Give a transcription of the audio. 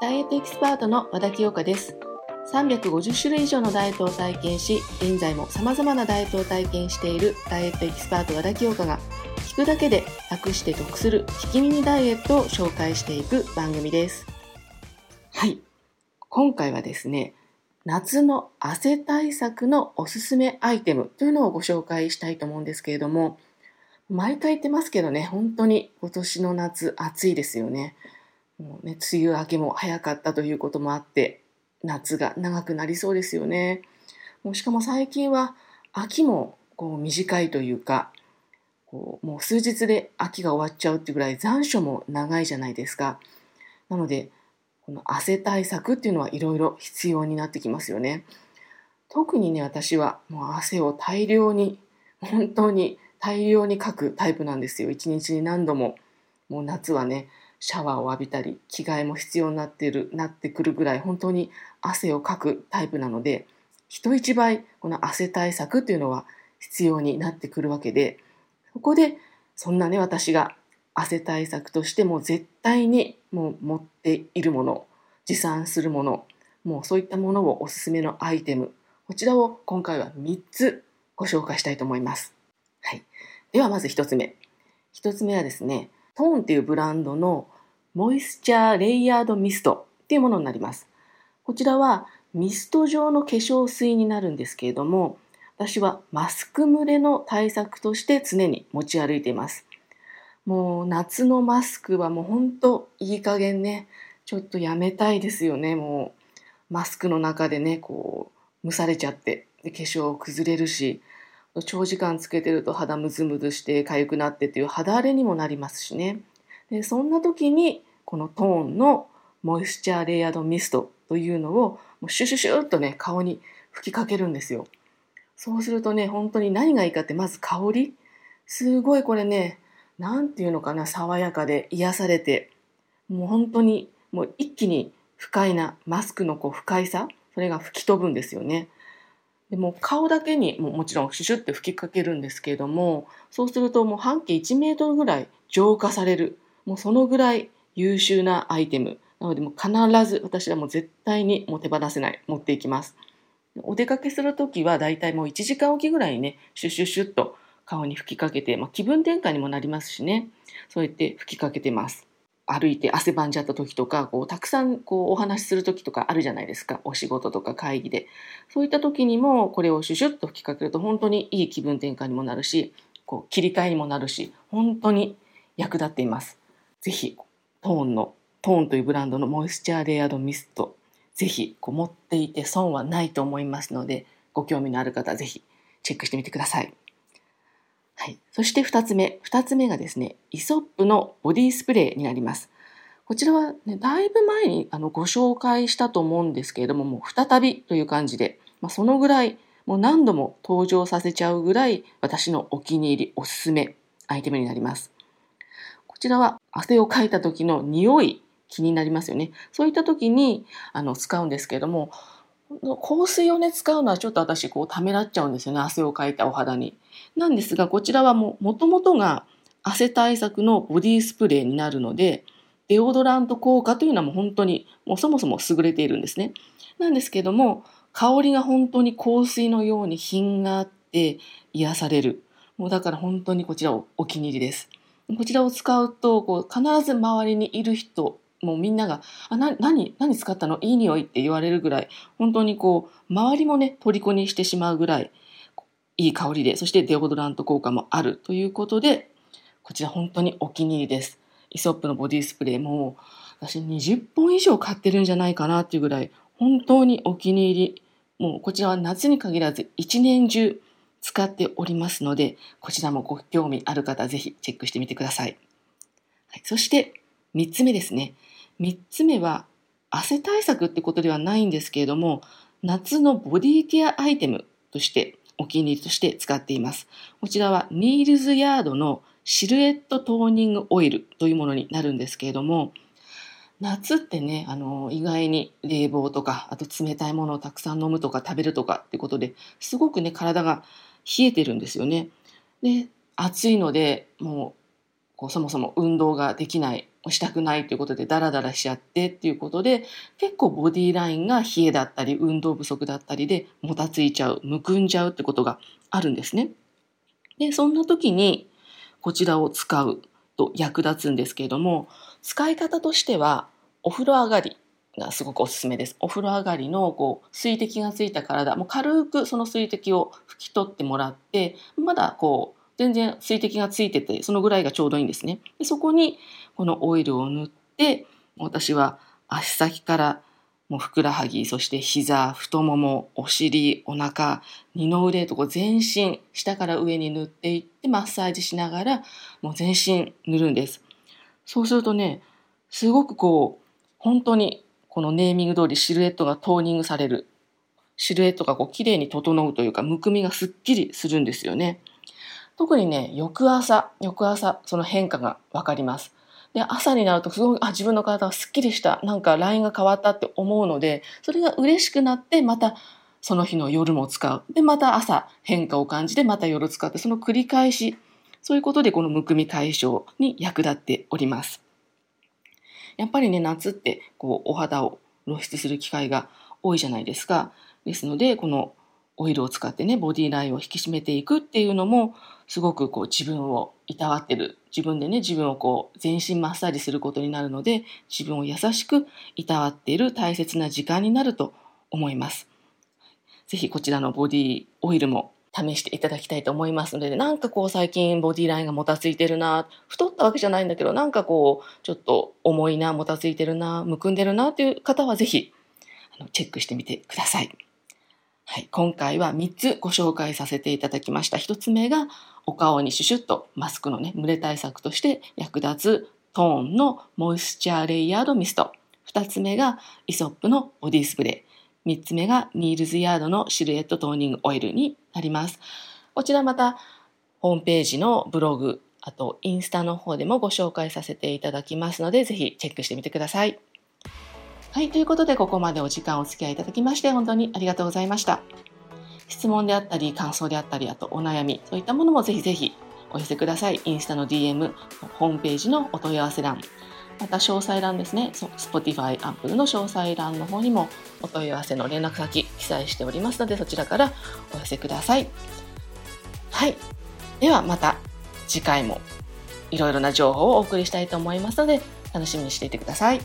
ダイエットエキスパートの和田清香です。350種類以上のダイエットを体験し現在も様々なダイエットを体験しているダイエットエキスパート和田清香が聞くだけで楽して得する聞き耳ダイエットを紹介していく番組です。はい。今回はですね夏の汗対策のおすすめアイテムというのをご紹介したいと思うんですけれども毎回言ってますけどね本当に今年の夏暑いですよねもうね梅雨明けも早かったということもあって夏が長くなりそうですよね。もうしかも最近は秋もこう短いというかこうもう数日で秋が終わっちゃうっていうぐらい残暑も長いじゃないですか。なのでこの汗対策っていうのはいろいろ必要になってきますよね。特にね私はもう汗を大量に本当に大量にかくタイプなんですよ。一日に何度ももう夏はねシャワーを浴びたり着替えも必要になってるなってくるぐらい本当に汗をかくタイプなので人一倍この汗対策っていうのは必要になってくるわけでそこでそんなね私が汗対策としても絶対にもう持っているもの持参するものもうそういったものをおすすめのアイテムこちらを今回は3つご紹介したいと思います。はい、ではまず1つ目。1つ目はですねトーンっていうブランドのモイスチャーレイヤードミストっていうものになります。こちらはミスト状の化粧水になるんですけれども、私はマスク蒸れの対策として常に持ち歩いています。もう夏のマスクはもうほんといい加減ね、ちょっとやめたいですよね、もう。マスクの中でね、こう、蒸されちゃって、で化粧崩れるし、長時間つけてると肌ムズムズして痒くなってっていう肌荒れにもなりますしね。でそんな時にこのトーンのモイスチャーレイヤードミストというのをもうシュシュシュッとね顔に吹きかけるんですよ。そうするとね本当に何がいいかってまず香りすごいこれね何て言うのかな爽やかで癒されてもう本当にもう一気に不快なマスクのこう不快さそれが吹き飛ぶんですよね。でも顔だけにももちろんシュシュって吹きかけるんですけれどもそうするともう半径1メートルぐらい浄化される。もうそのぐらい優秀なアイテム。なのでもう必ず私はもう絶対にもう手放せない。持っていきます。お出かけする時はだいたいもう1時間おきぐらいにねシュシュシュッと顔に吹きかけて、まあ、気分転換にもなりますしね。そうやって吹きかけてます。歩いて汗ばんじゃった時とかこうたくさんこうお話しする時とかあるじゃないですか。お仕事とか会議で。そういった時にもこれをシュシュッと吹きかけると本当にいい気分転換にもなるしこう切り替えにもなるし本当に役立っています。ぜひトーンのトーンというブランドのモイスチャーレイヤードミストぜひこう持っていて損はないと思いますのでご興味のある方はぜひチェックしてみてください。はい、そして2つ目2つ目がですねイソップのボディスプレーになります。こちらは、ね、だいぶ前にあのご紹介したと思うんですけれどももう再びという感じで、まあ、そのぐらいもう何度も登場させちゃうぐらい私のお気に入りおすすめアイテムになります。こちらは汗をかいた時の匂い気になりますよね。そういった時にあの使うんですけれども香水をね使うのはちょっと私こうためらっちゃうんですよね汗をかいたお肌に。なんですがこちらはもともとが汗対策のボディスプレーになるのでデオドラント効果というのはもう本当にもうそもそも優れているんですね。なんですけども香りが本当に香水のように品があって癒される。もうだから本当にこちらお気に入りです。こちらを使うとこう必ず周りにいる人もうみんなが「あな何何使ったの？いい匂い」って言われるぐらい本当にこう周りもね虜にしてしまうぐらいいい香りでそしてデオドラント効果もあるということでこちら本当にお気に入りです。イソップのボディスプレーも私20本以上買ってるんじゃないかなっていうぐらい本当にお気に入りもうこちらは夏に限らず一年中使っておりますので、こちらもご興味ある方、ぜひチェックしてみてください。はい、そして、3つ目ですね。3つ目は、汗対策ってことではないんですけれども、夏のボディケアアイテムとして、お気に入りとして使っています。こちらは、ニールズヤードのシルエットトーニングオイルというものになるんですけれども、夏ってね、あの、意外に冷房とか、あと冷たいものをたくさん飲むとか食べるとかってことで、すごくね、体が冷えてるんですよね。で暑いのでもうこうそもそも運動ができないしたくないということでダラダラしちゃってっていうことで結構ボディラインが冷えだったり運動不足だったりでもたついちゃうむくんじゃうってことがあるんですね。でそんな時にこちらを使うと役立つんですけれども使い方としてはお風呂上がりがすごくおすすめです。お風呂上がりのこう水滴がついた体もう軽くその水滴を拭き取ってもらってまだこう全然水滴がついててそのぐらいがちょうどいいんですね。でそこにこのオイルを塗って私は足先からもうふくらはぎそして膝太ももお尻お腹二の腕とこう全身下から上に塗っていってマッサージしながらもう全身塗るんです。そうするとねすごくこう本当にこのネーミング通りシルエットがトーニングされるシルエットがこう綺麗に整うというかむくみがすっきりするんですよね。特にね翌朝翌朝その変化が分かります。で朝になるとすごいあ自分の体がすっきりしたなんかラインが変わったって思うのでそれが嬉しくなってまたその日の夜も使うでまた朝変化を感じてまた夜使ってその繰り返しそういうことでこのむくみ解消に役立っております。やっぱりね夏ってこうお肌を露出する機会が多いじゃないですか。ですのでこのオイルを使ってねボディラインを引き締めていくっていうのもすごくこう自分をいたわってる自分でね自分をこう全身マッサージすることになるので自分を優しくいたわっている大切な時間になると思います。ぜひこちらのボディオイルも試していただきたいと思いますので、なんかこう最近ボディラインがもたついてるな、太ったわけじゃないんだけど、なんかこうちょっと重いな、もたついてるな、むくんでるなっていう方はぜひあのチェックしてみてください。はい、今回は3つご紹介させていただきました。1つ目がお顔にシュシュッとマスクのね、蒸れ対策として役立つトーンのモイスチャーレイヤードミスト。2つ目がイソップのボディスプレー。3つ目がニールズヤードのシルエットトーニングオイルになります。こちらまたホームページのブログ、あとインスタの方でもご紹介させていただきますので、ぜひチェックしてみてください。はい、ということでここまでお時間お付き合いいただきまして本当にありがとうございました。質問であったり、感想であったり、あとお悩み、そういったものもぜひぜひお寄せください。インスタの DM、ホームページのお問い合わせ欄、また詳細欄ですね、Spotify、Apple の詳細欄の方にもお問い合わせの連絡先記載しておりますので、そちらからお寄せください。はい。ではまた次回もいろいろな情報をお送りしたいと思いますので、楽しみにしていてください。